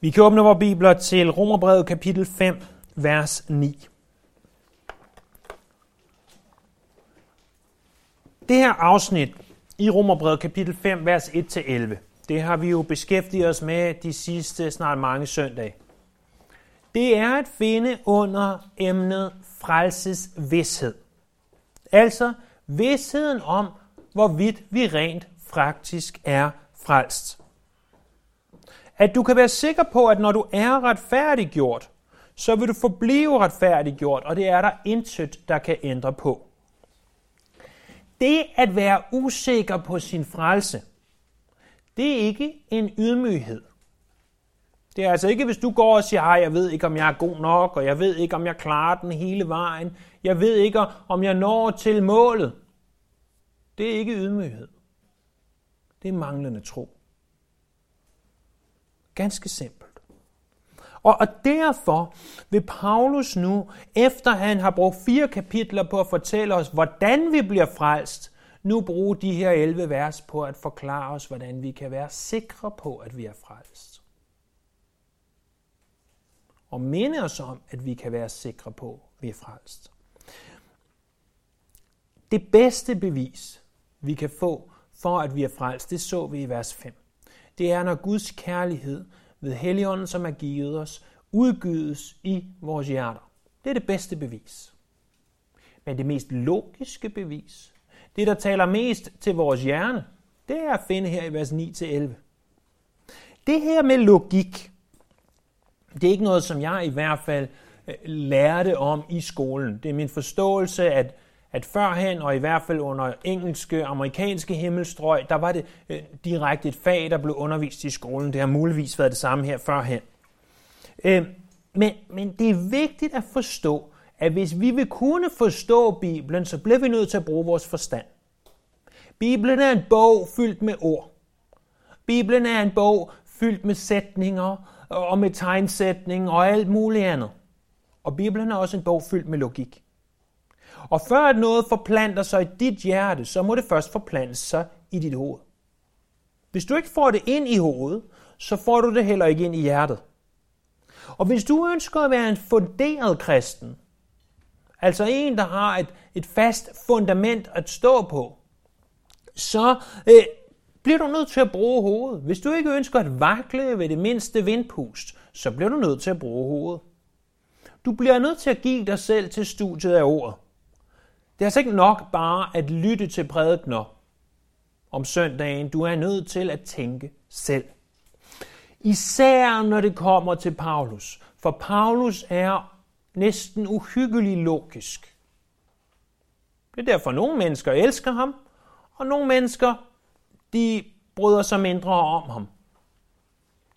Vi kan åbne vores bibler til Romerbrevet kapitel 5, vers 9. Det her afsnit i Romerbrevet kapitel 5, vers 1-11, det har vi jo beskæftiget os med de sidste snart mange søndage. Det er at finde under emnet frelses vidshed. Altså vidsheden om, hvorvidt vi rent faktisk er frelst. At du kan være sikker på, at når du er retfærdiggjort, så vil du forblive retfærdiggjort, og det er der intet, der kan ændre på. Det at være usikker på sin frelse, det er ikke en ydmyghed. Det er altså ikke, hvis du går og siger, at jeg ved ikke, om jeg er god nok, og jeg ved ikke, om jeg klarer den hele vejen. Jeg ved ikke, om jeg når til målet. Det er ikke ydmyghed. Det er manglende tro. Ganske simpelt. Og, og derfor vil Paulus nu, efter han har brugt fire kapitler på at fortælle os, hvordan vi bliver frelst, nu bruge de her 11 vers på at forklare os, hvordan vi kan være sikre på, at vi er frelst. Og minde os om, at vi kan være sikre på, at vi er frelst. Det bedste bevis, vi kan få for, at vi er frelst, det så vi i vers 5 det er, når Guds kærlighed ved Helligånden, som er givet os, udgydes i vores hjerter. Det er det bedste bevis. Men det mest logiske bevis, det der taler mest til vores hjerne, det er at finde her i vers 9-11. Det her med logik, det er ikke noget, som jeg i hvert fald øh, lærte om i skolen. Det er min forståelse, at at førhen, og i hvert fald under engelske, amerikanske himmelstrøg, der var det øh, direkte et fag, der blev undervist i skolen. Det har muligvis været det samme her førhen. Øh, men, men det er vigtigt at forstå, at hvis vi vil kunne forstå Bibelen, så bliver vi nødt til at bruge vores forstand. Bibelen er en bog fyldt med ord. Bibelen er en bog fyldt med sætninger og med tegnsætning og alt muligt andet. Og Bibelen er også en bog fyldt med logik. Og før noget forplanter sig i dit hjerte, så må det først forplante sig i dit hoved. Hvis du ikke får det ind i hovedet, så får du det heller ikke ind i hjertet. Og hvis du ønsker at være en funderet kristen, altså en, der har et, et fast fundament at stå på, så øh, bliver du nødt til at bruge hovedet. Hvis du ikke ønsker at vakle ved det mindste vindpust, så bliver du nødt til at bruge hovedet. Du bliver nødt til at give dig selv til studiet af ordet. Det er altså ikke nok bare at lytte til prædikner om søndagen. Du er nødt til at tænke selv. Især når det kommer til Paulus. For Paulus er næsten uhyggelig logisk. Det er derfor, nogle mennesker elsker ham, og nogle mennesker, de bryder sig mindre om ham.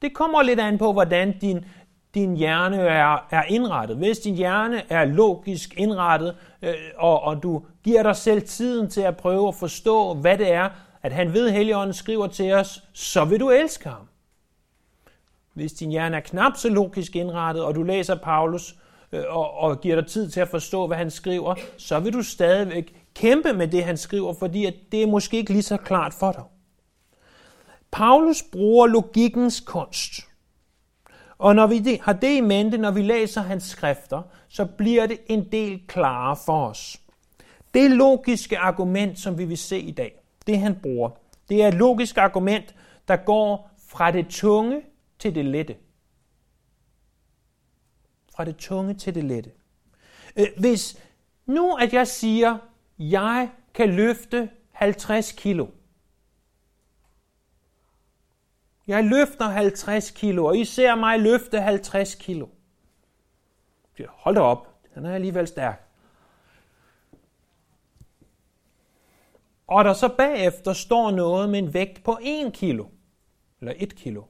Det kommer lidt an på, hvordan din din hjerne er, er indrettet. Hvis din hjerne er logisk indrettet, øh, og, og du giver dig selv tiden til at prøve at forstå, hvad det er, at han ved, Helligånden skriver til os, så vil du elske ham. Hvis din hjerne er knap så logisk indrettet, og du læser Paulus øh, og, og giver dig tid til at forstå, hvad han skriver, så vil du stadigvæk kæmpe med det, han skriver, fordi at det er måske ikke lige så klart for dig. Paulus bruger logikkens kunst – og når vi har det i mente, når vi læser hans skrifter, så bliver det en del klarere for os. Det logiske argument, som vi vil se i dag, det han bruger, det er et logisk argument, der går fra det tunge til det lette. Fra det tunge til det lette. Øh, hvis nu, at jeg siger, jeg kan løfte 50 kilo, jeg løfter 50 kilo, og I ser mig løfte 50 kilo. Hold da op, den er alligevel stærk. Og der så bagefter står noget med en vægt på 1 kilo, eller 1 kilo.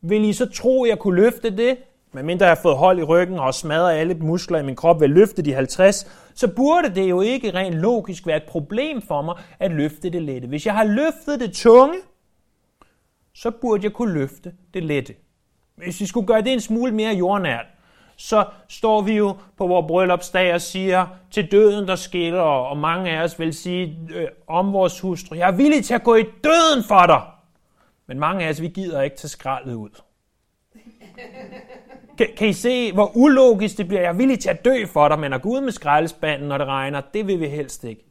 Vil I så tro, at jeg kunne løfte det? Men mindre jeg har fået hold i ryggen og smadret alle muskler i min krop ved at løfte de 50, så burde det jo ikke rent logisk være et problem for mig at løfte det lette. Hvis jeg har løftet det tunge, så burde jeg kunne løfte det lette. Hvis vi skulle gøre det en smule mere jordnært, så står vi jo på vores bryllupsdag og siger til døden, der skiller, og mange af os vil sige øh, om vores hustru, jeg er villig til at gå i døden for dig. Men mange af os, vi gider ikke tage skraldet ud. Kan, kan I se, hvor ulogisk det bliver? Jeg er villig til at dø for dig, men at gå ud med skraldespanden, når det regner, det vil vi helst ikke.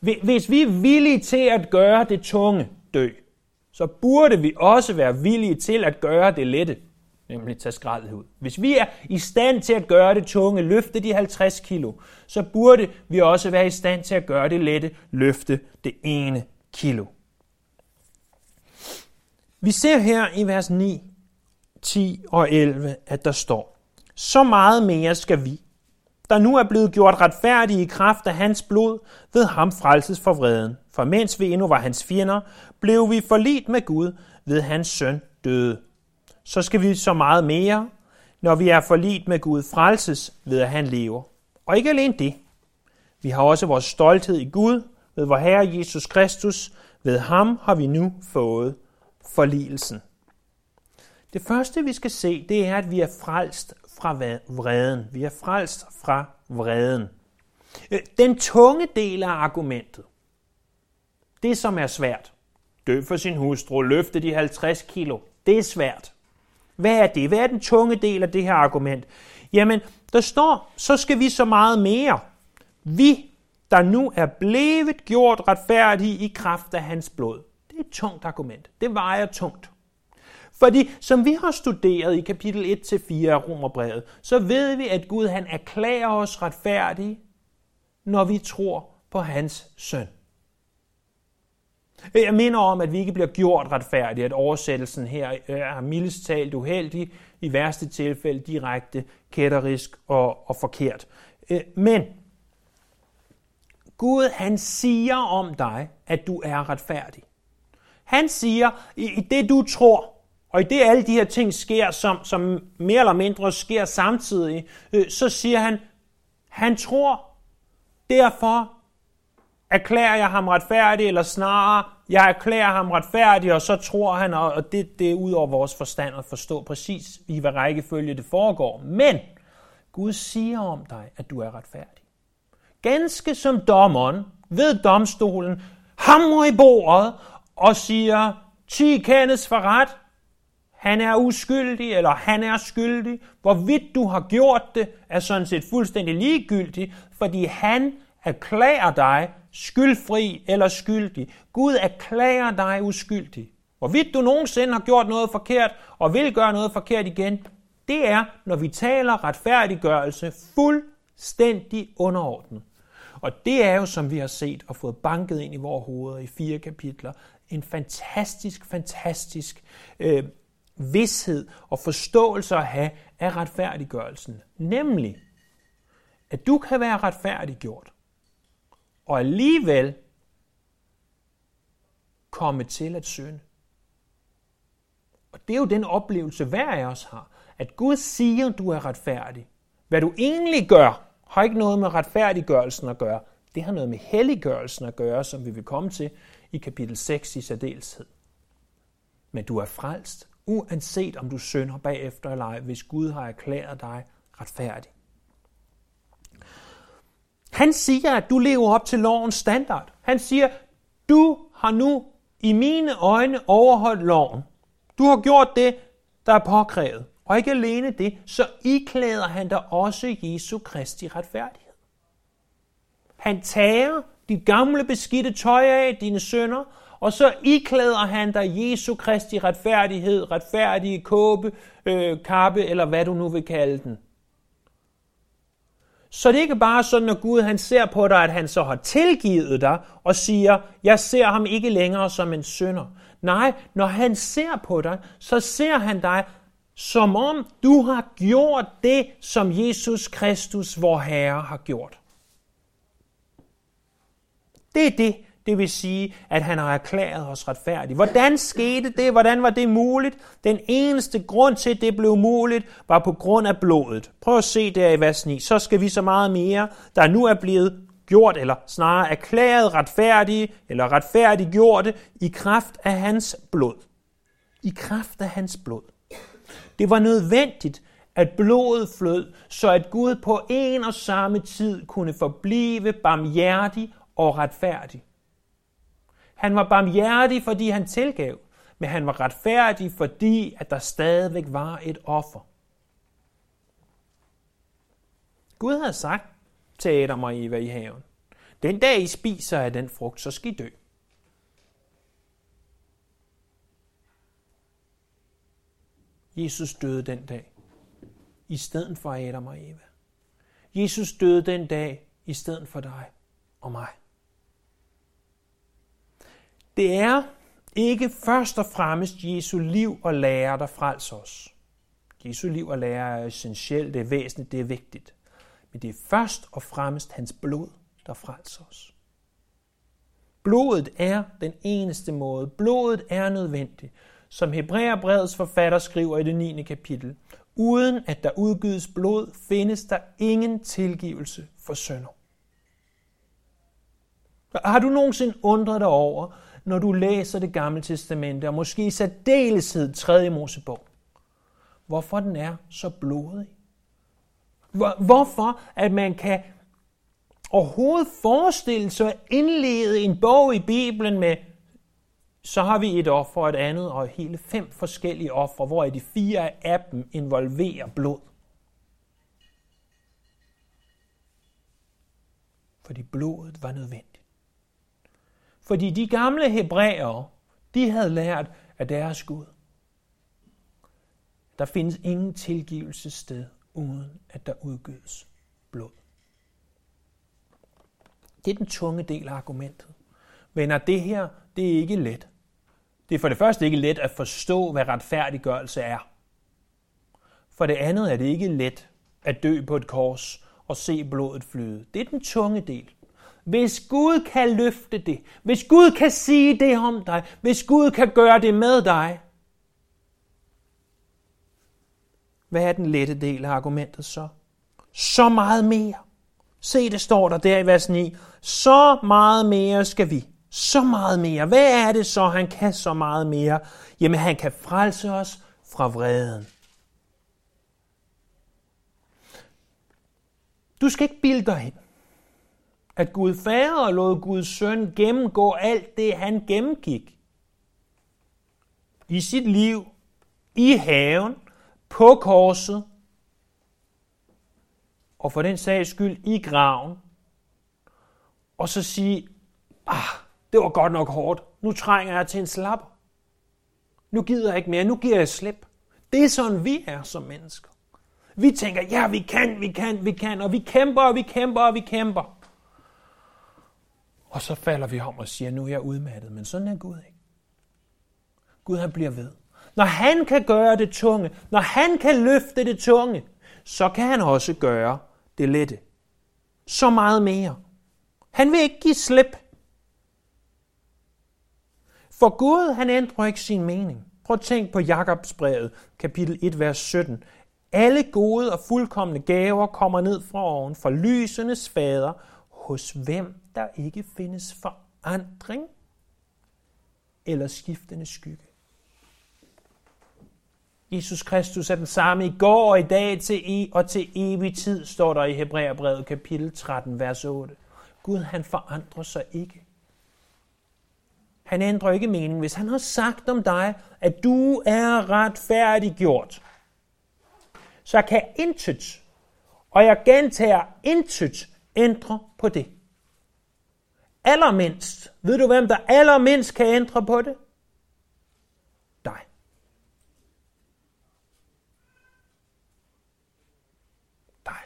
Hvis vi er villige til at gøre det tunge dø, så burde vi også være villige til at gøre det lette, nemlig tage skraldet ud. Hvis vi er i stand til at gøre det tunge, løfte de 50 kilo, så burde vi også være i stand til at gøre det lette, løfte det ene kilo. Vi ser her i vers 9, 10 og 11, at der står, så meget mere skal vi, der nu er blevet gjort retfærdige i kraft af hans blod, ved ham frelses for vreden. For mens vi endnu var hans fjender, blev vi forlit med Gud ved hans søn døde. Så skal vi så meget mere, når vi er forlit med Gud, frelses ved at han lever. Og ikke alene det. Vi har også vores stolthed i Gud, ved vor Herre Jesus Kristus. Ved ham har vi nu fået forligelsen. Det første, vi skal se, det er, at vi er frelst fra vreden. Vi er frelst fra vreden. Øh, den tunge del af argumentet, det som er svært, dø for sin hustru, løfte de 50 kilo, det er svært. Hvad er det? Hvad er den tunge del af det her argument? Jamen, der står, så skal vi så meget mere. Vi, der nu er blevet gjort retfærdige i kraft af hans blod. Det er et tungt argument. Det vejer tungt. Fordi som vi har studeret i kapitel 1-4 af Romerbrevet, så ved vi, at Gud han erklærer os retfærdige, når vi tror på hans søn. Jeg minder om, at vi ikke bliver gjort retfærdige, at oversættelsen her øh, er mildest talt uheldig, i værste tilfælde direkte kætterisk og, og forkert. Øh, men Gud han siger om dig, at du er retfærdig. Han siger, i det du tror, og i det alle de her ting sker, som, som mere eller mindre sker samtidig, øh, så siger han, han tror, derfor erklærer jeg ham retfærdig, eller snarere, jeg erklærer ham retfærdig, og så tror han, og det, det er ud over vores forstand at forstå præcis, i hvad rækkefølge det foregår. Men Gud siger om dig, at du er retfærdig. Ganske som dommeren ved domstolen hamrer i bordet og siger, 10 kendes for ret, han er uskyldig, eller han er skyldig. Hvorvidt du har gjort det, er sådan set fuldstændig ligegyldigt, fordi han erklærer dig skyldfri eller skyldig. Gud erklærer dig uskyldig. Hvorvidt du nogensinde har gjort noget forkert og vil gøre noget forkert igen, det er, når vi taler retfærdiggørelse, fuldstændig underordnet. Og det er jo, som vi har set og fået banket ind i vores hoveder i fire kapitler, en fantastisk, fantastisk øh, vidshed og forståelse at have af retfærdiggørelsen. Nemlig, at du kan være retfærdiggjort, og alligevel komme til at synde. Og det er jo den oplevelse, hver af os har. At Gud siger, at du er retfærdig. Hvad du egentlig gør, har ikke noget med retfærdiggørelsen at gøre. Det har noget med helliggørelsen at gøre, som vi vil komme til i kapitel 6 i særdeleshed. Men du er frelst, uanset om du synder bagefter eller ej, hvis Gud har erklæret dig retfærdig. Han siger, at du lever op til lovens standard. Han siger, du har nu i mine øjne overholdt loven. Du har gjort det, der er påkrævet. Og ikke alene det, så iklæder han dig også Jesu Kristi retfærdighed. Han tager dit gamle beskidte tøj af, dine sønder, og så iklæder han dig Jesu Kristi retfærdighed, retfærdige kåbe, øh, kappe, eller hvad du nu vil kalde den. Så det er ikke bare sådan, at Gud han ser på dig, at han så har tilgivet dig og siger, jeg ser ham ikke længere som en synder. Nej, når han ser på dig, så ser han dig som om du har gjort det, som Jesus Kristus, vor Herre, har gjort. Det er det, det vil sige, at han har erklæret os retfærdige. Hvordan skete det? Hvordan var det muligt? Den eneste grund til, at det blev muligt, var på grund af blodet. Prøv at se der i vers 9. Så skal vi så meget mere, der nu er blevet gjort, eller snarere erklæret retfærdige, eller retfærdiggjorte, i kraft af hans blod. I kraft af hans blod. Det var nødvendigt, at blodet flød, så at Gud på en og samme tid kunne forblive barmhjertig og retfærdig. Han var barmhjertig, fordi han tilgav. men han var retfærdig, fordi at der stadigvæk var et offer. Gud havde sagt til Adam og Eva i haven, den dag I spiser af den frugt, så skal I dø. Jesus døde den dag, i stedet for Adam og Eva. Jesus døde den dag, i stedet for dig og mig. Det er ikke først og fremmest Jesu liv og lære, der frelser os. Jesu liv og lære er essentielt, det er væsentligt, det er vigtigt. Men det er først og fremmest hans blod, der frelser os. Blodet er den eneste måde. Blodet er nødvendigt. Som Hebræerbrevets forfatter skriver i det 9. kapitel. Uden at der udgives blod, findes der ingen tilgivelse for sønder. Har du nogensinde undret dig over, når du læser det gamle testamente, og måske i særdeleshed 3. Mosebog, hvorfor den er så blodig? Hvorfor at man kan overhovedet forestille sig at indlede en bog i Bibelen med, så har vi et offer og et andet, og hele fem forskellige ofre, hvor de fire af dem involverer blod. Fordi blodet var nødvendigt. Fordi de gamle hebræere, de havde lært af deres Gud. Der findes ingen tilgivelsessted, uden at der udgydes blod. Det er den tunge del af argumentet. Men at det her, det er ikke let. Det er for det første ikke let at forstå, hvad retfærdiggørelse er. For det andet er det ikke let at dø på et kors og se blodet flyde. Det er den tunge del. Hvis Gud kan løfte det, hvis Gud kan sige det om dig, hvis Gud kan gøre det med dig, hvad er den lette del af argumentet så? Så meget mere. Se, det står der der i vers 9. Så meget mere skal vi. Så meget mere. Hvad er det så, han kan så meget mere? Jamen, han kan frelse os fra vreden. Du skal ikke bilde dig ind at Gud Fader lod Guds søn gennemgå alt det, han gennemgik. I sit liv, i haven, på korset, og for den sags skyld i graven, og så sige, ah, det var godt nok hårdt, nu trænger jeg til en slap. Nu gider jeg ikke mere, nu giver jeg slip. Det er sådan, vi er som mennesker. Vi tænker, ja, vi kan, vi kan, vi kan, og vi kæmper, og vi kæmper, og vi kæmper. Og så falder vi om og siger, nu er jeg udmattet. Men sådan er Gud ikke. Gud han bliver ved. Når han kan gøre det tunge, når han kan løfte det tunge, så kan han også gøre det lette. Så meget mere. Han vil ikke give slip. For Gud, han ændrer ikke sin mening. Prøv at tænk på Jakobs brevet, kapitel 1, vers 17. Alle gode og fuldkommende gaver kommer ned fra oven, fra lysenes fader, hos hvem der ikke findes forandring eller skiftende skygge. Jesus Kristus er den samme i går og i dag til i og til evig tid, står der i Hebræerbrevet kapitel 13, vers 8. Gud, han forandrer sig ikke. Han ændrer ikke mening. Hvis han har sagt om dig, at du er retfærdiggjort, så kan intet, og jeg gentager intet, ændre på det. Allermindst. Ved du, hvem der allermindst kan ændre på det? Dig. Dig.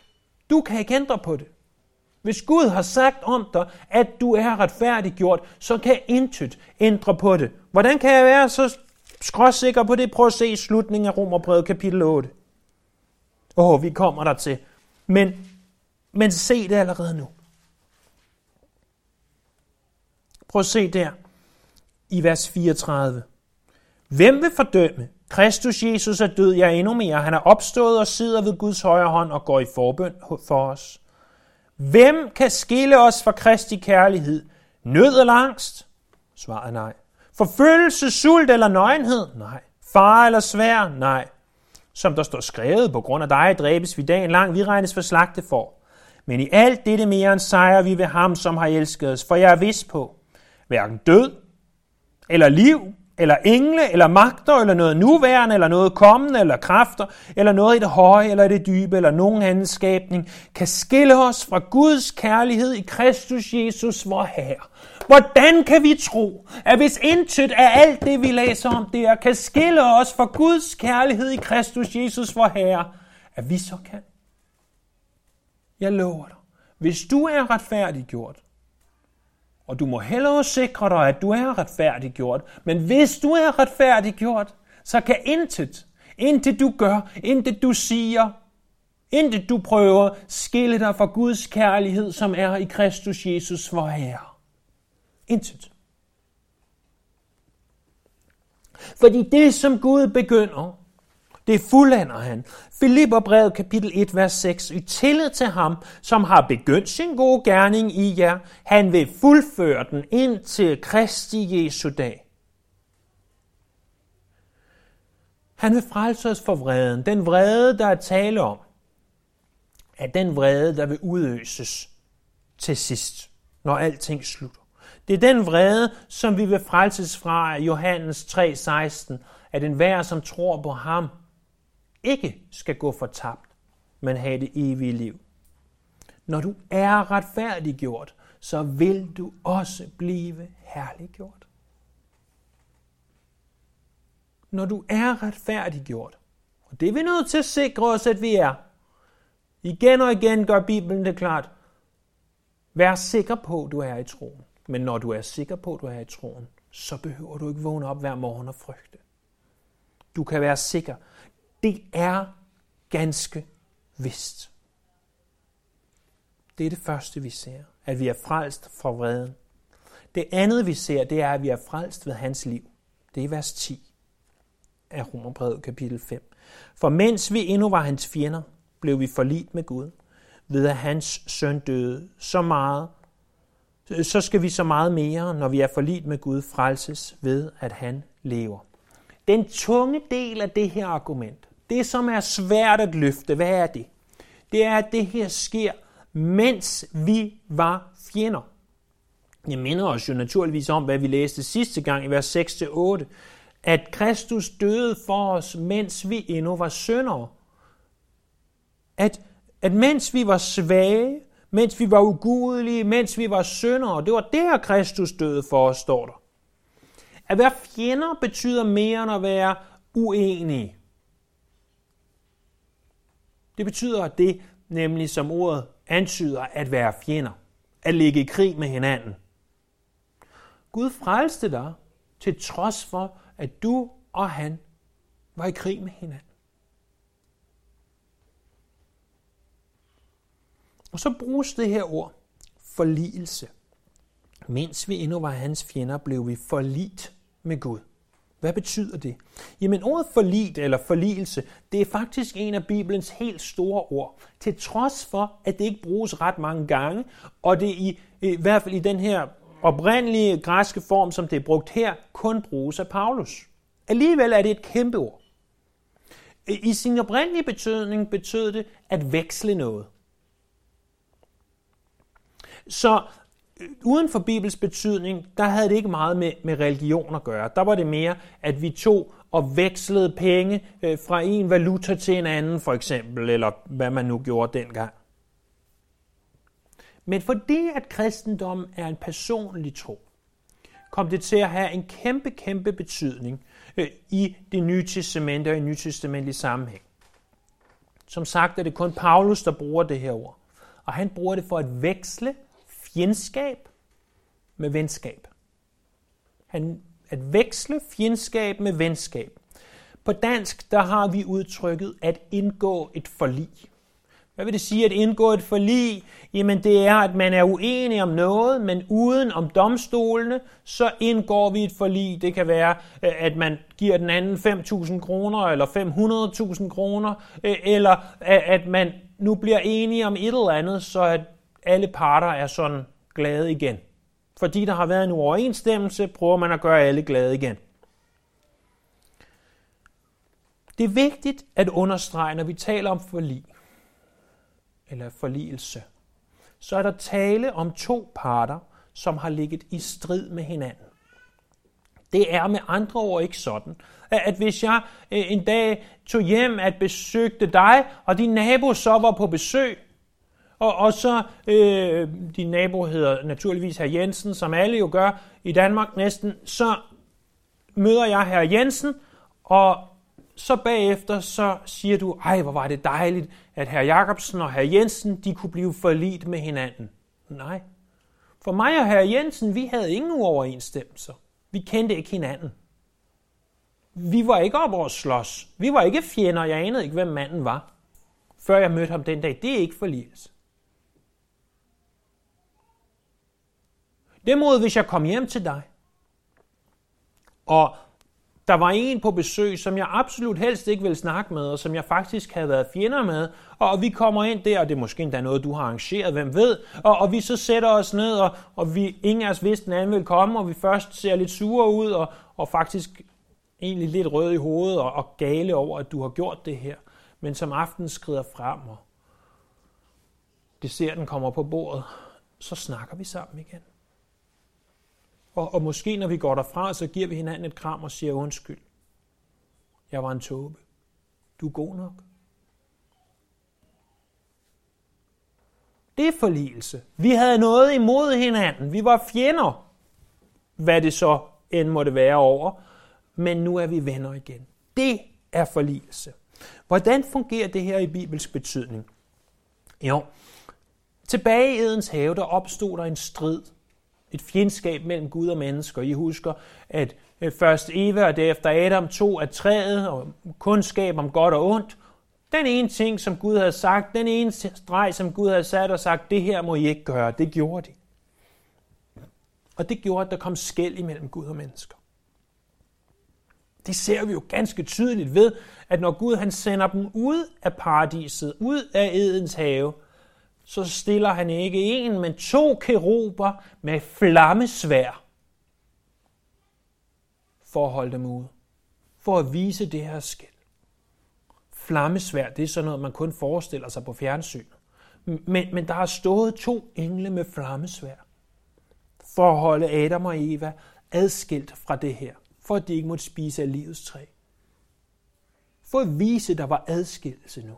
Du kan ikke ændre på det. Hvis Gud har sagt om dig, at du er retfærdiggjort, så kan intet ændre på det. Hvordan kan jeg være så skråsikker på det? Prøv at se slutningen af Romerbrevet kapitel 8. Åh, oh, vi kommer der til. Men men se det allerede nu. Prøv at se der i vers 34. Hvem vil fordømme? Kristus Jesus er død, ja endnu mere. Han er opstået og sidder ved Guds højre hånd og går i forbøn for os. Hvem kan skille os fra Kristi kærlighed? Nød eller angst? Svaret nej. Forfølgelse, sult eller nøgenhed? Nej. Far eller svær? Nej. Som der står skrevet, på grund af dig dræbes vi dagen lang, vi regnes for slagte for. Men i alt dette mere end sejrer vi ved ham, som har elsket os. For jeg er vis på, hverken død, eller liv, eller engle, eller magter, eller noget nuværende, eller noget kommende, eller kræfter, eller noget i det høje, eller i det dybe, eller nogen anden skabning, kan skille os fra Guds kærlighed i Kristus Jesus, vor Herre. Hvordan kan vi tro, at hvis intet af alt det, vi læser om der, kan skille os fra Guds kærlighed i Kristus Jesus, vor Herre, at vi så kan? Jeg lover dig, hvis du er retfærdiggjort, og du må hellere sikre dig, at du er retfærdiggjort. Men hvis du er retfærdiggjort, så kan intet, intet du gør, intet du siger, intet du prøver, skille dig fra Guds kærlighed, som er i Kristus Jesus, vor Herre. Intet. Fordi det, som Gud begynder, det fuldender han. Filipperbrevet kapitel 1, vers 6. I tillid til ham, som har begyndt sin gode gerning i jer, han vil fuldføre den ind til Kristi Jesu dag. Han vil frelse os for vreden. Den vrede, der er tale om, er den vrede, der vil udøses til sidst, når alting slutter. Det er den vrede, som vi vil frelses fra Johannes 3:16, at enhver, som tror på ham, ikke skal gå fortabt, men have det evige liv. Når du er retfærdiggjort, så vil du også blive herliggjort. Når du er retfærdiggjort, og det er vi nødt til at sikre os, at vi er. Igen og igen gør Bibelen det klart. Vær sikker på, at du er i troen. Men når du er sikker på, at du er i troen, så behøver du ikke vågne op hver morgen og frygte. Du kan være sikker, det er ganske vist. Det er det første, vi ser, at vi er frelst fra vreden. Det andet, vi ser, det er, at vi er frelst ved hans liv. Det er vers 10 af Romerbrevet kapitel 5. For mens vi endnu var hans fjender, blev vi forlit med Gud, ved at hans søn døde så meget, så skal vi så meget mere, når vi er forlit med Gud, frelses ved, at han lever. Den tunge del af det her argument, det, som er svært at løfte, hvad er det? Det er, at det her sker, mens vi var fjender. Jeg minder os jo naturligvis om, hvad vi læste sidste gang i vers 6-8, at Kristus døde for os, mens vi endnu var syndere. At, at mens vi var svage, mens vi var ugudelige, mens vi var syndere, det var der, Kristus døde for os, står der. At være fjender betyder mere end at være uenige. Det betyder det nemlig, som ordet antyder, at være fjender. At ligge i krig med hinanden. Gud frelste dig til trods for, at du og han var i krig med hinanden. Og så bruges det her ord, forligelse. Mens vi endnu var hans fjender, blev vi forlit med Gud. Hvad betyder det? Jamen ordet forlit eller forligelse, det er faktisk en af Bibelens helt store ord. Til trods for, at det ikke bruges ret mange gange, og det i, i hvert fald i den her oprindelige græske form, som det er brugt her, kun bruges af Paulus. Alligevel er det et kæmpe ord. I sin oprindelige betydning betød det at veksle noget. Så uden for Bibels betydning, der havde det ikke meget med, med religion at gøre. Der var det mere, at vi tog og vekslede penge øh, fra en valuta til en anden, for eksempel, eller hvad man nu gjorde dengang. Men fordi at kristendommen er en personlig tro, kom det til at have en kæmpe, kæmpe betydning øh, i det nye testament og i nytestamentlig sammenhæng. Som sagt er det kun Paulus, der bruger det her ord. Og han bruger det for at veksle fjendskab med venskab. Han, at veksle fjendskab med venskab. På dansk, der har vi udtrykket at indgå et forlig. Hvad vil det sige at indgå et forlig? Jamen det er, at man er uenig om noget, men uden om domstolene, så indgår vi et forlig. Det kan være, øh, at man giver den anden 5.000 kroner, eller 500.000 kroner, øh, eller øh, at man nu bliver enige om et eller andet, så at alle parter er sådan glade igen. Fordi der har været en uoverensstemmelse, prøver man at gøre alle glade igen. Det er vigtigt at understrege, når vi taler om forlig, eller forligelse, så er der tale om to parter, som har ligget i strid med hinanden. Det er med andre ord ikke sådan, at hvis jeg øh, en dag tog hjem at besøgte dig, og din nabo så var på besøg, og, og så, øh, din nabo hedder naturligvis herr Jensen, som alle jo gør i Danmark næsten, så møder jeg herr Jensen, og så bagefter så siger du, ej hvor var det dejligt, at herr Jacobsen og herr Jensen, de kunne blive forlidt med hinanden. Nej. For mig og herr Jensen, vi havde ingen uoverensstemmelser. Vi kendte ikke hinanden. Vi var ikke op over slås. Vi var ikke fjender, jeg anede ikke, hvem manden var. Før jeg mødte ham den dag. Det er ikke forligelse. Demod, hvis jeg kom hjem til dig, og der var en på besøg, som jeg absolut helst ikke ville snakke med, og som jeg faktisk havde været fjender med, og vi kommer ind der, og det er måske endda noget, du har arrangeret, hvem ved, og, og vi så sætter os ned, og, og vi, ingen af os vidste, den anden ville komme, og vi først ser lidt sure ud, og, og faktisk egentlig lidt rød i hovedet, og, og gale over, at du har gjort det her. Men som aftenen skrider frem, og desserten kommer på bordet, så snakker vi sammen igen. Og, og måske når vi går derfra, så giver vi hinanden et kram og siger undskyld. Jeg var en tåbe. Du er god nok. Det er forligelse. Vi havde noget imod hinanden. Vi var fjender. Hvad det så end måtte være over. Men nu er vi venner igen. Det er forligelse. Hvordan fungerer det her i Bibels betydning? Jo, tilbage i Edens have, der opstod der en strid et fjendskab mellem Gud og mennesker. I husker, at øh, først Eva og derefter Adam tog af træet og kundskab om godt og ondt. Den ene ting, som Gud havde sagt, den ene streg, som Gud havde sat og sagt, det her må I ikke gøre, det gjorde de. Og det gjorde, at der kom skæld imellem Gud og mennesker. Det ser vi jo ganske tydeligt ved, at når Gud han sender dem ud af paradiset, ud af Edens have, så stiller han ikke en, men to keruber med flammesvær for at holde dem ude. For at vise det her skæld. Flammesvær, det er sådan noget, man kun forestiller sig på fjernsyn. Men, men der har stået to engle med flammesvær for at holde Adam og Eva adskilt fra det her, for at de ikke måtte spise af livets træ. For at vise, der var adskillelse nu.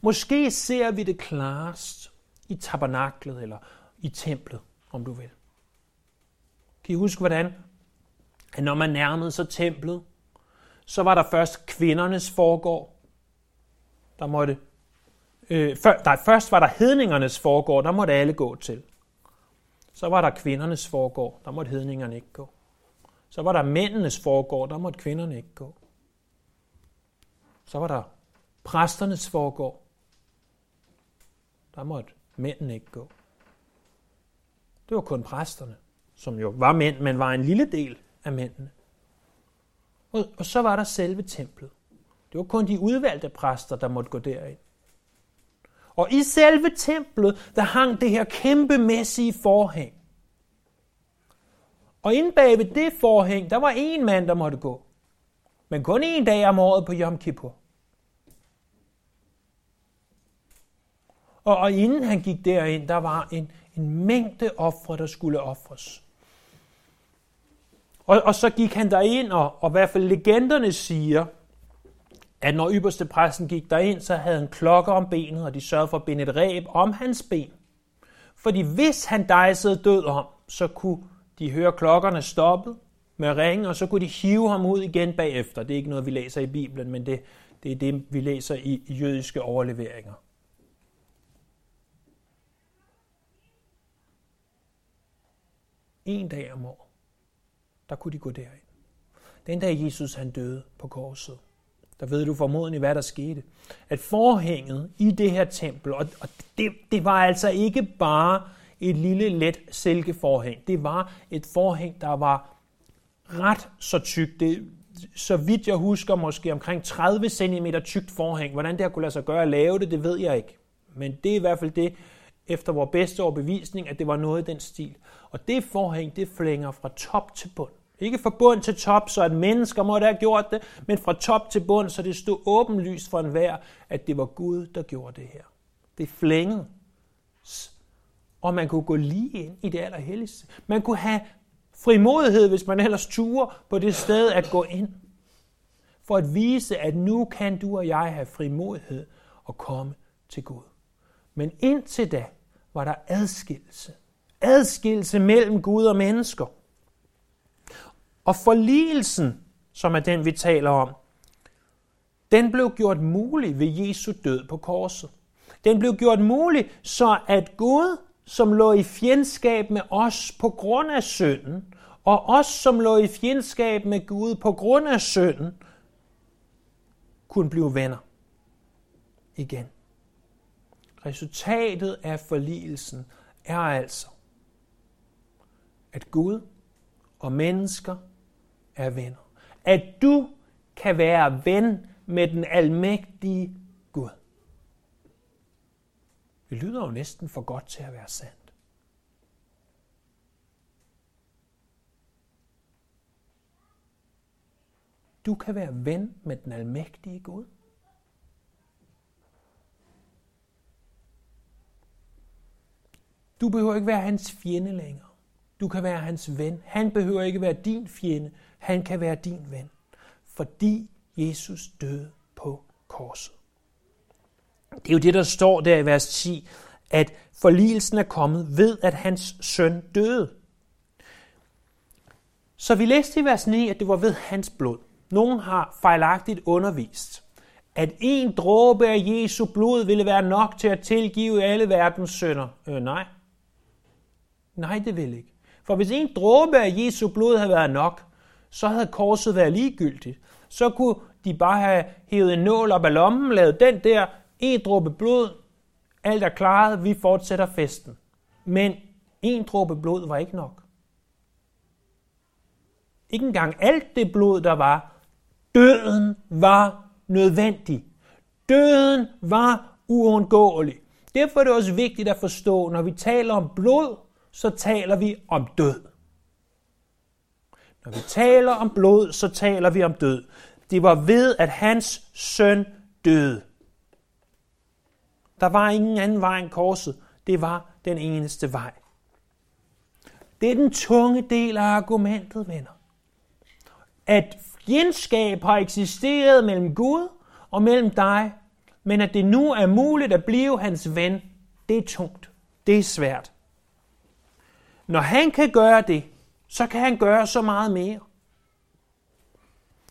Måske ser vi det klarest i tabernaklet eller i templet, om du vil. Kan I huske, hvordan? At når man nærmede sig templet, så var der først kvindernes forgård. Der måtte, øh, før, nej, først var der hedningernes forgård, der måtte alle gå til. Så var der kvindernes forgård, der måtte hedningerne ikke gå. Så var der mændenes forgård, der måtte kvinderne ikke gå. Så var der præsternes foregår. der måtte mændene ikke gå. Det var kun præsterne, som jo var mænd, men var en lille del af mændene. Og, og så var der selve templet. Det var kun de udvalgte præster, der måtte gå derind. Og i selve templet, der hang det her kæmpemæssige forhæng. Og inde bag ved det forhæng, der var en mand, der måtte gå. Men kun en dag om året på Yom Kippur. Og, og inden han gik derind, der var en, en mængde ofre, der skulle ofres. Og, og så gik han derind, og, og i hvert fald legenderne siger, at når ypperste præsten gik derind, så havde han klokker om benet, og de sørgede for at binde et ræb om hans ben. Fordi hvis han dejsede død om, så kunne de høre klokkerne stoppe med ringe, og så kunne de hive ham ud igen bagefter. Det er ikke noget, vi læser i Bibelen, men det, det er det, vi læser i jødiske overleveringer. En dag om året, der kunne de gå derind. Den dag Jesus han døde på korset, der ved du formodentlig, hvad der skete. At forhænget i det her tempel, og, og det, det var altså ikke bare et lille let silkeforhæng. Det var et forhæng, der var ret så tykt. Det, så vidt jeg husker, måske omkring 30 cm tykt forhæng. Hvordan det har kunne lade sig gøre at lave det, det ved jeg ikke. Men det er i hvert fald det, efter vores bedste overbevisning, at det var noget i den stil. Og det forhæng, det flænger fra top til bund. Ikke fra bund til top, så at mennesker måtte have gjort det, men fra top til bund, så det stod åbenlyst for enhver, at det var Gud, der gjorde det her. Det flængede. Og man kunne gå lige ind i det allerhelligste. Man kunne have Frimodighed, hvis man ellers turer på det sted at gå ind. For at vise, at nu kan du og jeg have frimodighed og komme til Gud. Men indtil da var der adskillelse. Adskillelse mellem Gud og mennesker. Og forligelsen, som er den, vi taler om, den blev gjort mulig ved Jesu død på korset. Den blev gjort mulig, så at Gud, som lå i fjendskab med os på grund af synden, og os, som lå i fjendskab med Gud på grund af synden, kunne blive venner igen. Resultatet af forligelsen er altså, at Gud og mennesker er venner. At du kan være ven med den almægtige Gud. Det lyder jo næsten for godt til at være sandt. Du kan være ven med den almægtige Gud. Du behøver ikke være hans fjende længere. Du kan være hans ven. Han behøver ikke være din fjende. Han kan være din ven. Fordi Jesus døde på korset. Det er jo det, der står der i vers 10, at forligelsen er kommet ved, at hans søn døde. Så vi læste i vers 9, at det var ved hans blod. Nogen har fejlagtigt undervist, at en dråbe af Jesu blod ville være nok til at tilgive alle verdens sønder. Øh, nej. Nej, det vil ikke. For hvis en dråbe af Jesu blod havde været nok, så havde korset været ligegyldigt. Så kunne de bare have hævet en nål op af lommen, lavet den der, en dråbe blod, alt er klaret, vi fortsætter festen. Men en dråbe blod var ikke nok. Ikke engang alt det blod, der var. Døden var nødvendig. Døden var uundgåelig. Derfor er det også vigtigt at forstå, når vi taler om blod, så taler vi om død. Når vi taler om blod, så taler vi om død. Det var ved, at hans søn døde. Der var ingen anden vej end korset. Det var den eneste vej. Det er den tunge del af argumentet, venner. At fjendskab har eksisteret mellem Gud og mellem dig, men at det nu er muligt at blive hans ven, det er tungt. Det er svært. Når han kan gøre det, så kan han gøre så meget mere.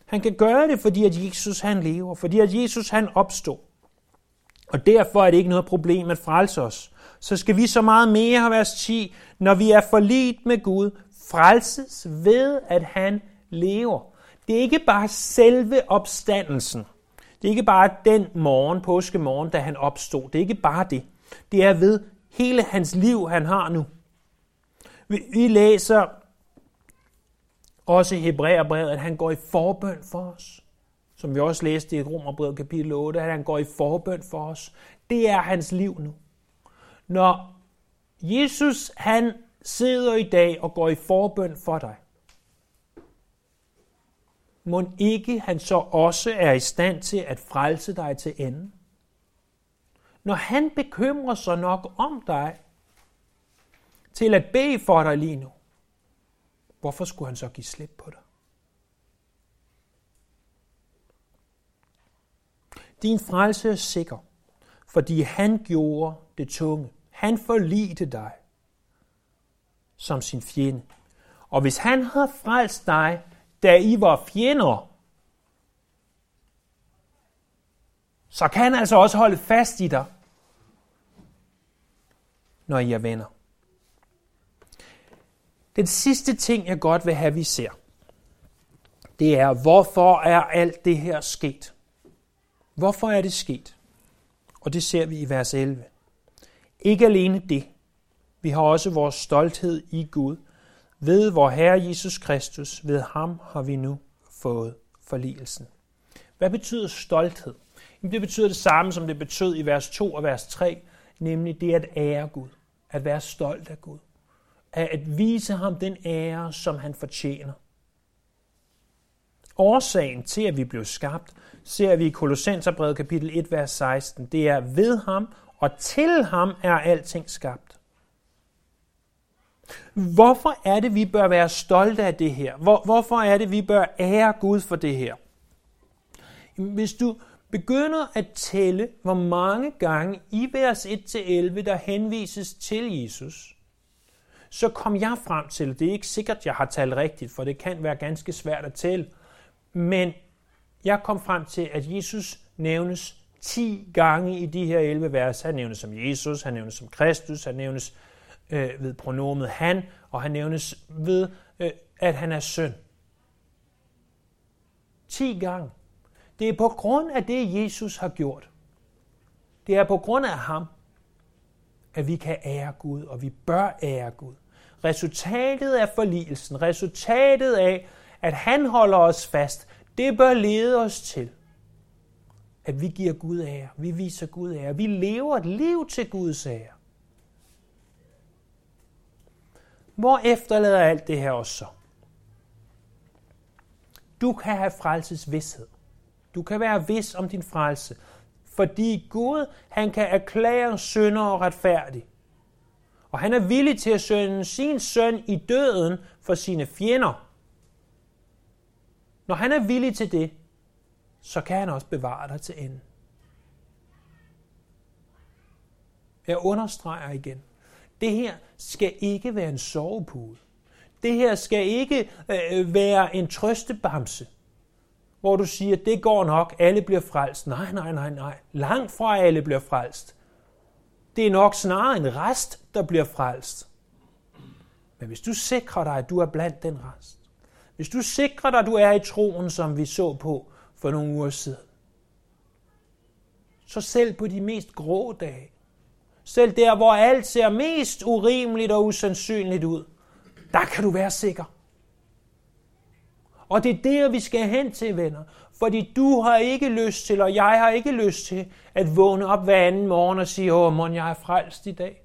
Han kan gøre det, fordi at Jesus han lever, fordi at Jesus han opstod. Og derfor er det ikke noget problem at frelse os. Så skal vi så meget mere, vers 10, når vi er forlit med Gud, frelses ved, at han lever. Det er ikke bare selve opstandelsen. Det er ikke bare den morgen, påskemorgen, da han opstod. Det er ikke bare det. Det er ved hele hans liv, han har nu. Vi, vi læser også i Hebræerbrevet, at han går i forbøn for os. Som vi også læste i Romerbrevet kapitel 8, at han går i forbøn for os. Det er hans liv nu. Når Jesus han sidder i dag og går i forbøn for dig, må ikke han så også er i stand til at frelse dig til enden? Når han bekymrer sig nok om dig, til at bede for dig lige nu, hvorfor skulle han så give slip på dig? Din frelse er sikker, fordi han gjorde det tunge. Han forlite dig som sin fjende. Og hvis han har frelst dig, da I var fjender, så kan han altså også holde fast i dig, når I er venner. Den sidste ting, jeg godt vil have, vi ser, det er, hvorfor er alt det her sket? Hvorfor er det sket? Og det ser vi i vers 11. Ikke alene det. Vi har også vores stolthed i Gud. Ved vor Herre Jesus Kristus, ved ham har vi nu fået forligelsen. Hvad betyder stolthed? Jamen, det betyder det samme, som det betød i vers 2 og vers 3, nemlig det at ære Gud, at være stolt af Gud af at vise ham den ære, som han fortjener. Årsagen til, at vi blev skabt, ser vi i Kolossenserbrevet kapitel 1, vers 16. Det er ved ham, og til ham er alting skabt. Hvorfor er det, vi bør være stolte af det her? Hvor, hvorfor er det, vi bør ære Gud for det her? Hvis du begynder at tælle, hvor mange gange i vers 1-11, der henvises til Jesus, så kom jeg frem til, det er ikke sikkert, jeg har talt rigtigt, for det kan være ganske svært at tælle, men jeg kom frem til, at Jesus nævnes 10 gange i de her 11 vers. Han nævnes som Jesus, han nævnes som Kristus, han nævnes øh, ved pronomet han, og han nævnes ved, øh, at han er søn. 10 gange. Det er på grund af det, Jesus har gjort. Det er på grund af ham, at vi kan ære Gud, og vi bør ære Gud. Resultatet af forligelsen, resultatet af, at han holder os fast, det bør lede os til, at vi giver Gud ære. Vi viser Gud ære. Vi lever et liv til Guds ære. Hvor efterlader alt det her os så? Du kan have frelses vidshed. Du kan være vis om din frelse, fordi Gud, han kan erklære sønder og retfærdig. Og han er villig til at sende sin søn i døden for sine fjender. Når han er villig til det, så kan han også bevare dig til enden. Jeg understreger igen. Det her skal ikke være en sovepude. Det her skal ikke øh, øh være en trøstebamse, hvor du siger, det går nok, alle bliver frelst. Nej, nej, nej, nej. Langt fra alle bliver frelst. Det er nok snarere en rest, der bliver frelst. Men hvis du sikrer dig, at du er blandt den rest, hvis du sikrer dig, at du er i troen, som vi så på for nogle uger siden, så selv på de mest grå dage, selv der, hvor alt ser mest urimeligt og usandsynligt ud, der kan du være sikker. Og det er der, vi skal hen til, venner. Fordi du har ikke lyst til, og jeg har ikke lyst til, at vågne op hver anden morgen og sige, åh, mon, jeg er frelst i dag.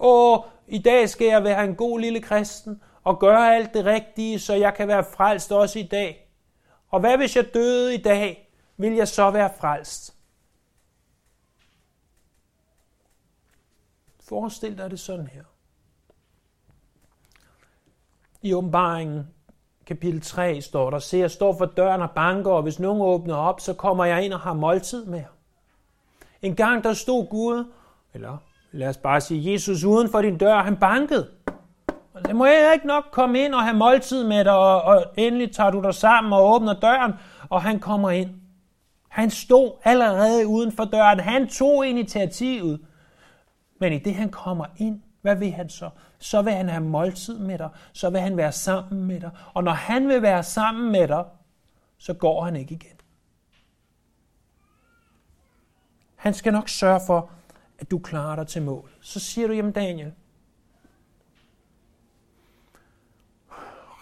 Åh, i dag skal jeg være en god lille kristen og gøre alt det rigtige, så jeg kan være frelst også i dag. Og hvad hvis jeg døde i dag? Vil jeg så være frelst? Forestil dig det sådan her. I åbenbaringen kapitel 3 står der, se, jeg står for døren og banker, og hvis nogen åbner op, så kommer jeg ind og har måltid med En gang der stod Gud, eller lad os bare sige Jesus uden for din dør, han bankede. Og det må jeg ikke nok komme ind og have måltid med dig, og, og endelig tager du dig sammen og åbner døren, og han kommer ind. Han stod allerede uden for døren. Han tog initiativet. Men i det han kommer ind, hvad vil han så? Så vil han have måltid med dig. Så vil han være sammen med dig. Og når han vil være sammen med dig, så går han ikke igen. Han skal nok sørge for, at du klarer dig til mål. Så siger du, jamen Daniel,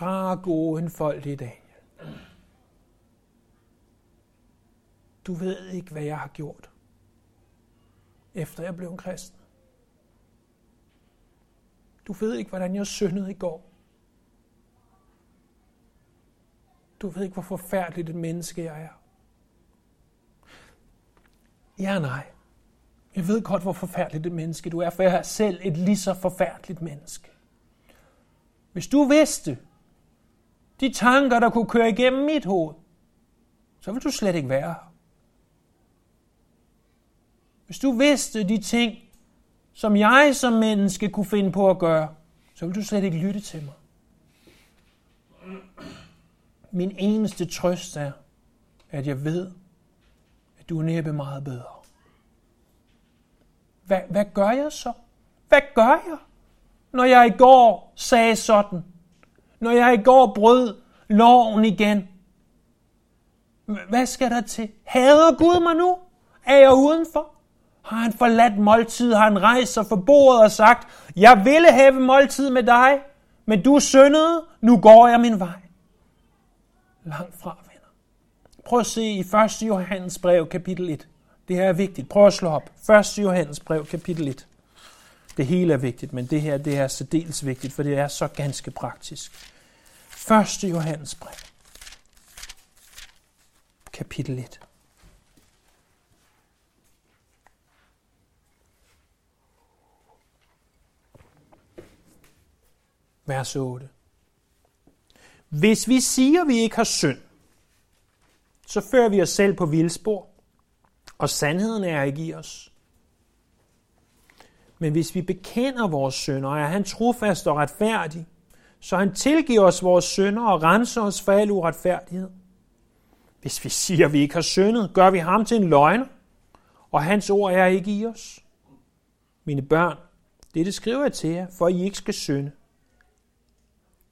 rar, gode, enfoldige Daniel. Du ved ikke, hvad jeg har gjort, efter jeg blev en kristen. Du ved ikke, hvordan jeg syndede i går. Du ved ikke, hvor forfærdeligt et menneske jeg er. Ja, nej. Jeg ved godt, hvor forfærdeligt et menneske du er, for jeg er selv et lige så forfærdeligt menneske. Hvis du vidste de tanker, der kunne køre igennem mit hoved, så ville du slet ikke være her. Hvis du vidste de ting, som jeg som menneske kunne finde på at gøre, så vil du slet ikke lytte til mig. Min eneste trøst er, at jeg ved, at du er næppe meget bedre. Hvad, hvad gør jeg så? Hvad gør jeg, når jeg i går sagde sådan? Når jeg i går brød loven igen? Hvad skal der til? Hader Gud mig nu? Er jeg udenfor? Har han forladt måltid? Har han rejst sig for bordet og sagt, jeg ville have måltid med dig, men du syndede, nu går jeg min vej. Langt fra, venner. Prøv at se i 1. Johannes brev, kapitel 1. Det her er vigtigt. Prøv at slå op. 1. Johannes brev, kapitel 1. Det hele er vigtigt, men det her det er særdeles vigtigt, for det er så ganske praktisk. 1. Johannes brev, kapitel 1. Vers 8. Hvis vi siger, at vi ikke har synd, så fører vi os selv på vildspor, og sandheden er ikke i os. Men hvis vi bekender vores synder, er han trofast og retfærdig, så han tilgiver os vores synder og renser os for al uretfærdighed. Hvis vi siger, at vi ikke har syndet, gør vi ham til en løgner, og hans ord er ikke i os. Mine børn, dette skriver jeg til jer, for I ikke skal synde.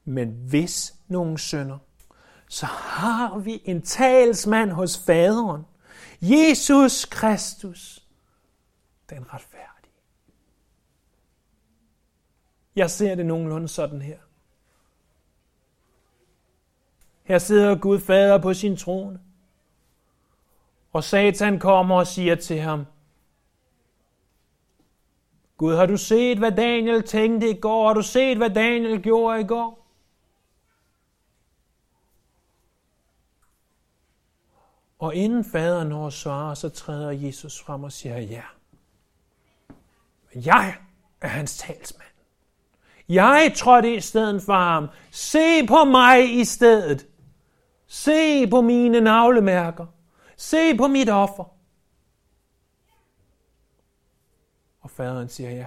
Men hvis nogen synder, så har vi en talsmand hos faderen, Jesus Kristus, den retfærdige. Jeg ser det nogenlunde sådan her. Her sidder Gud fader på sin trone. Og Satan kommer og siger til ham, Gud, har du set, hvad Daniel tænkte i går? Har du set, hvad Daniel gjorde i går? Og inden faderen når at svare, så træder Jesus frem og siger ja. Jeg er hans talsmand. Jeg trådte i stedet for ham. Se på mig i stedet. Se på mine navlemærker. Se på mit offer. Og faderen siger ja.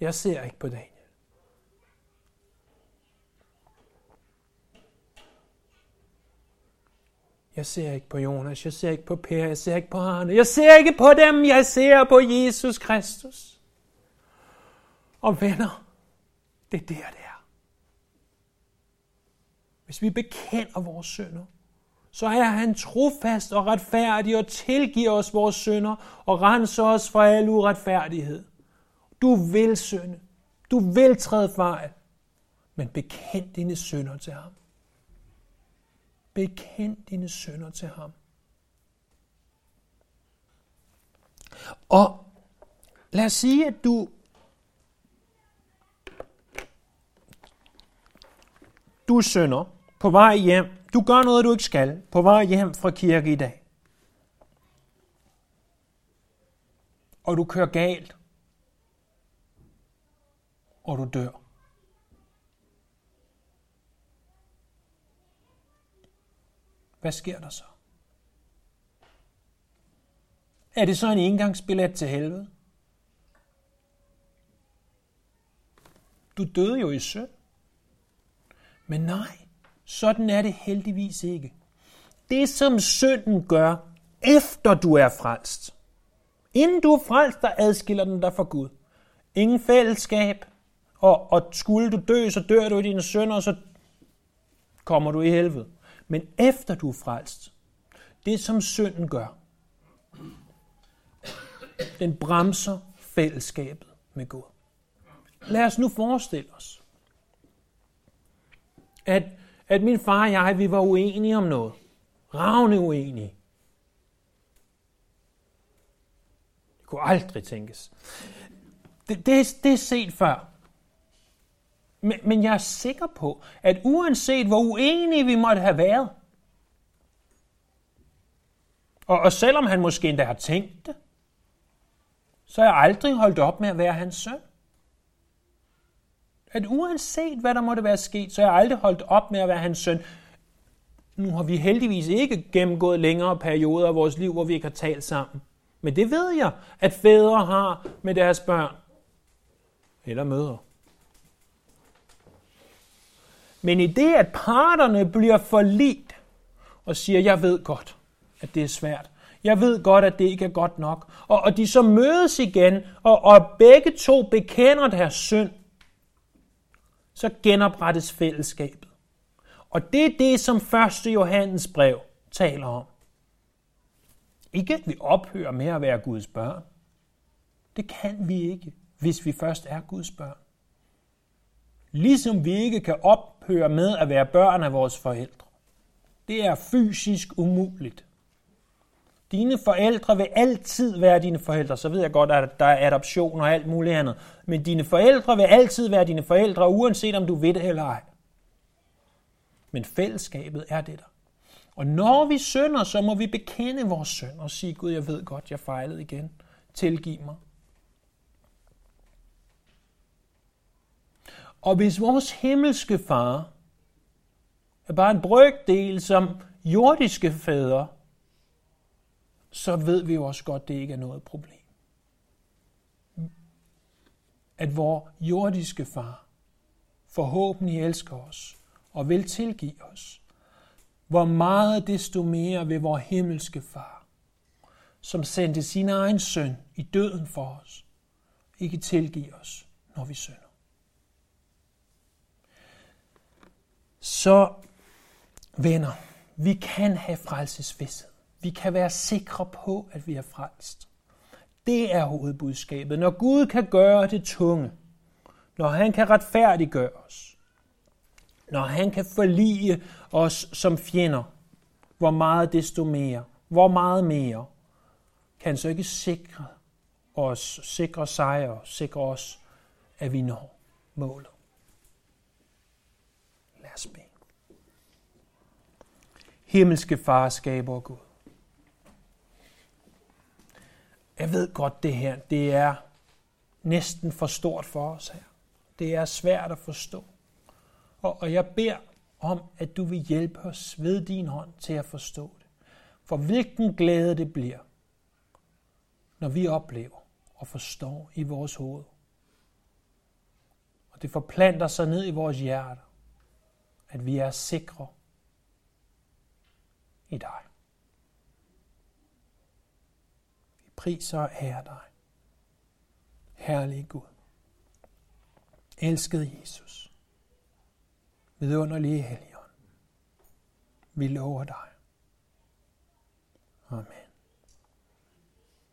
Jeg ser ikke på dig. Jeg ser ikke på Jonas, jeg ser ikke på Per, jeg ser ikke på Arne, jeg ser ikke på dem, jeg ser på Jesus Kristus. Og venner, det er der, det er. Hvis vi bekender vores synder, så er han trofast og retfærdig og tilgiver os vores synder og renser os fra al uretfærdighed. Du vil synde. Du vil træde fejl. Men bekend dine synder til ham. Bekend dine synder til ham. Og lad os sige, at du du synder på vej hjem. Du gør noget, du ikke skal på vej hjem fra kirke i dag. Og du kører galt. Og du dør. Hvad sker der så? Er det så en indgangsbillet til helvede? Du døde jo i synd. Men nej, sådan er det heldigvis ikke. Det, som synden gør, efter du er frelst. Inden du er frelst, der adskiller den dig fra Gud. Ingen fællesskab. Og, og skulle du dø, så dør du i dine synder, og så kommer du i helvede. Men efter du er frelst, det som synden gør, den bremser fællesskabet med Gud. Lad os nu forestille os, at, at min far og jeg, vi var uenige om noget. Ravne uenige. Det kunne aldrig tænkes. Det, det, det er set før. Men, men jeg er sikker på, at uanset hvor uenige vi måtte have været, og, og selvom han måske endda har tænkt det, så er jeg aldrig holdt op med at være hans søn. At uanset hvad der måtte være sket, så er jeg aldrig holdt op med at være hans søn. Nu har vi heldigvis ikke gennemgået længere perioder af vores liv, hvor vi ikke har talt sammen. Men det ved jeg, at fædre har med deres børn. Eller mødre. Men i det, at parterne bliver forlidt og siger, jeg ved godt, at det er svært. Jeg ved godt, at det ikke er godt nok. Og, og de så mødes igen, og, og begge to bekender deres synd, så genoprettes fællesskabet. Og det er det, som 1. Johannes brev taler om. Ikke at vi ophører med at være Guds børn. Det kan vi ikke, hvis vi først er Guds børn. Ligesom vi ikke kan ophøre med at være børn af vores forældre. Det er fysisk umuligt. Dine forældre vil altid være dine forældre. Så ved jeg godt, at der er adoption og alt muligt andet. Men dine forældre vil altid være dine forældre, uanset om du ved det eller ej. Men fællesskabet er det der. Og når vi synder, så må vi bekende vores synd og sige, Gud, jeg ved godt, jeg fejlede igen. Tilgiv mig. Og hvis vores himmelske far er bare en brøkdel som jordiske fædre, så ved vi jo også godt, at det ikke er noget problem. At vores jordiske far forhåbentlig elsker os og vil tilgive os. Hvor meget desto mere vil vores himmelske far, som sendte sin egen søn i døden for os, ikke tilgive os, når vi synder. Så venner, vi kan have frelsesvidshed. Vi kan være sikre på, at vi er frelst. Det er hovedbudskabet. Når Gud kan gøre det tunge, når han kan retfærdiggøre os, når han kan forlige os som fjender, hvor meget desto mere, hvor meget mere, kan så ikke sikre os, sikre sejr, sikre os, at vi når målet. Os bede. Himmelske far, skaber Gud. Jeg ved godt det her, det er næsten for stort for os her. Det er svært at forstå. Og, og jeg beder om, at du vil hjælpe os ved din hånd til at forstå det. For hvilken glæde det bliver, når vi oplever og forstår i vores hoved. Og det forplanter sig ned i vores hjerter, at vi er sikre i dig. Vi priser og ærer dig. Herlige Gud. Elskede Jesus. Vidunderlige Helligånd. Vi lover dig. Amen.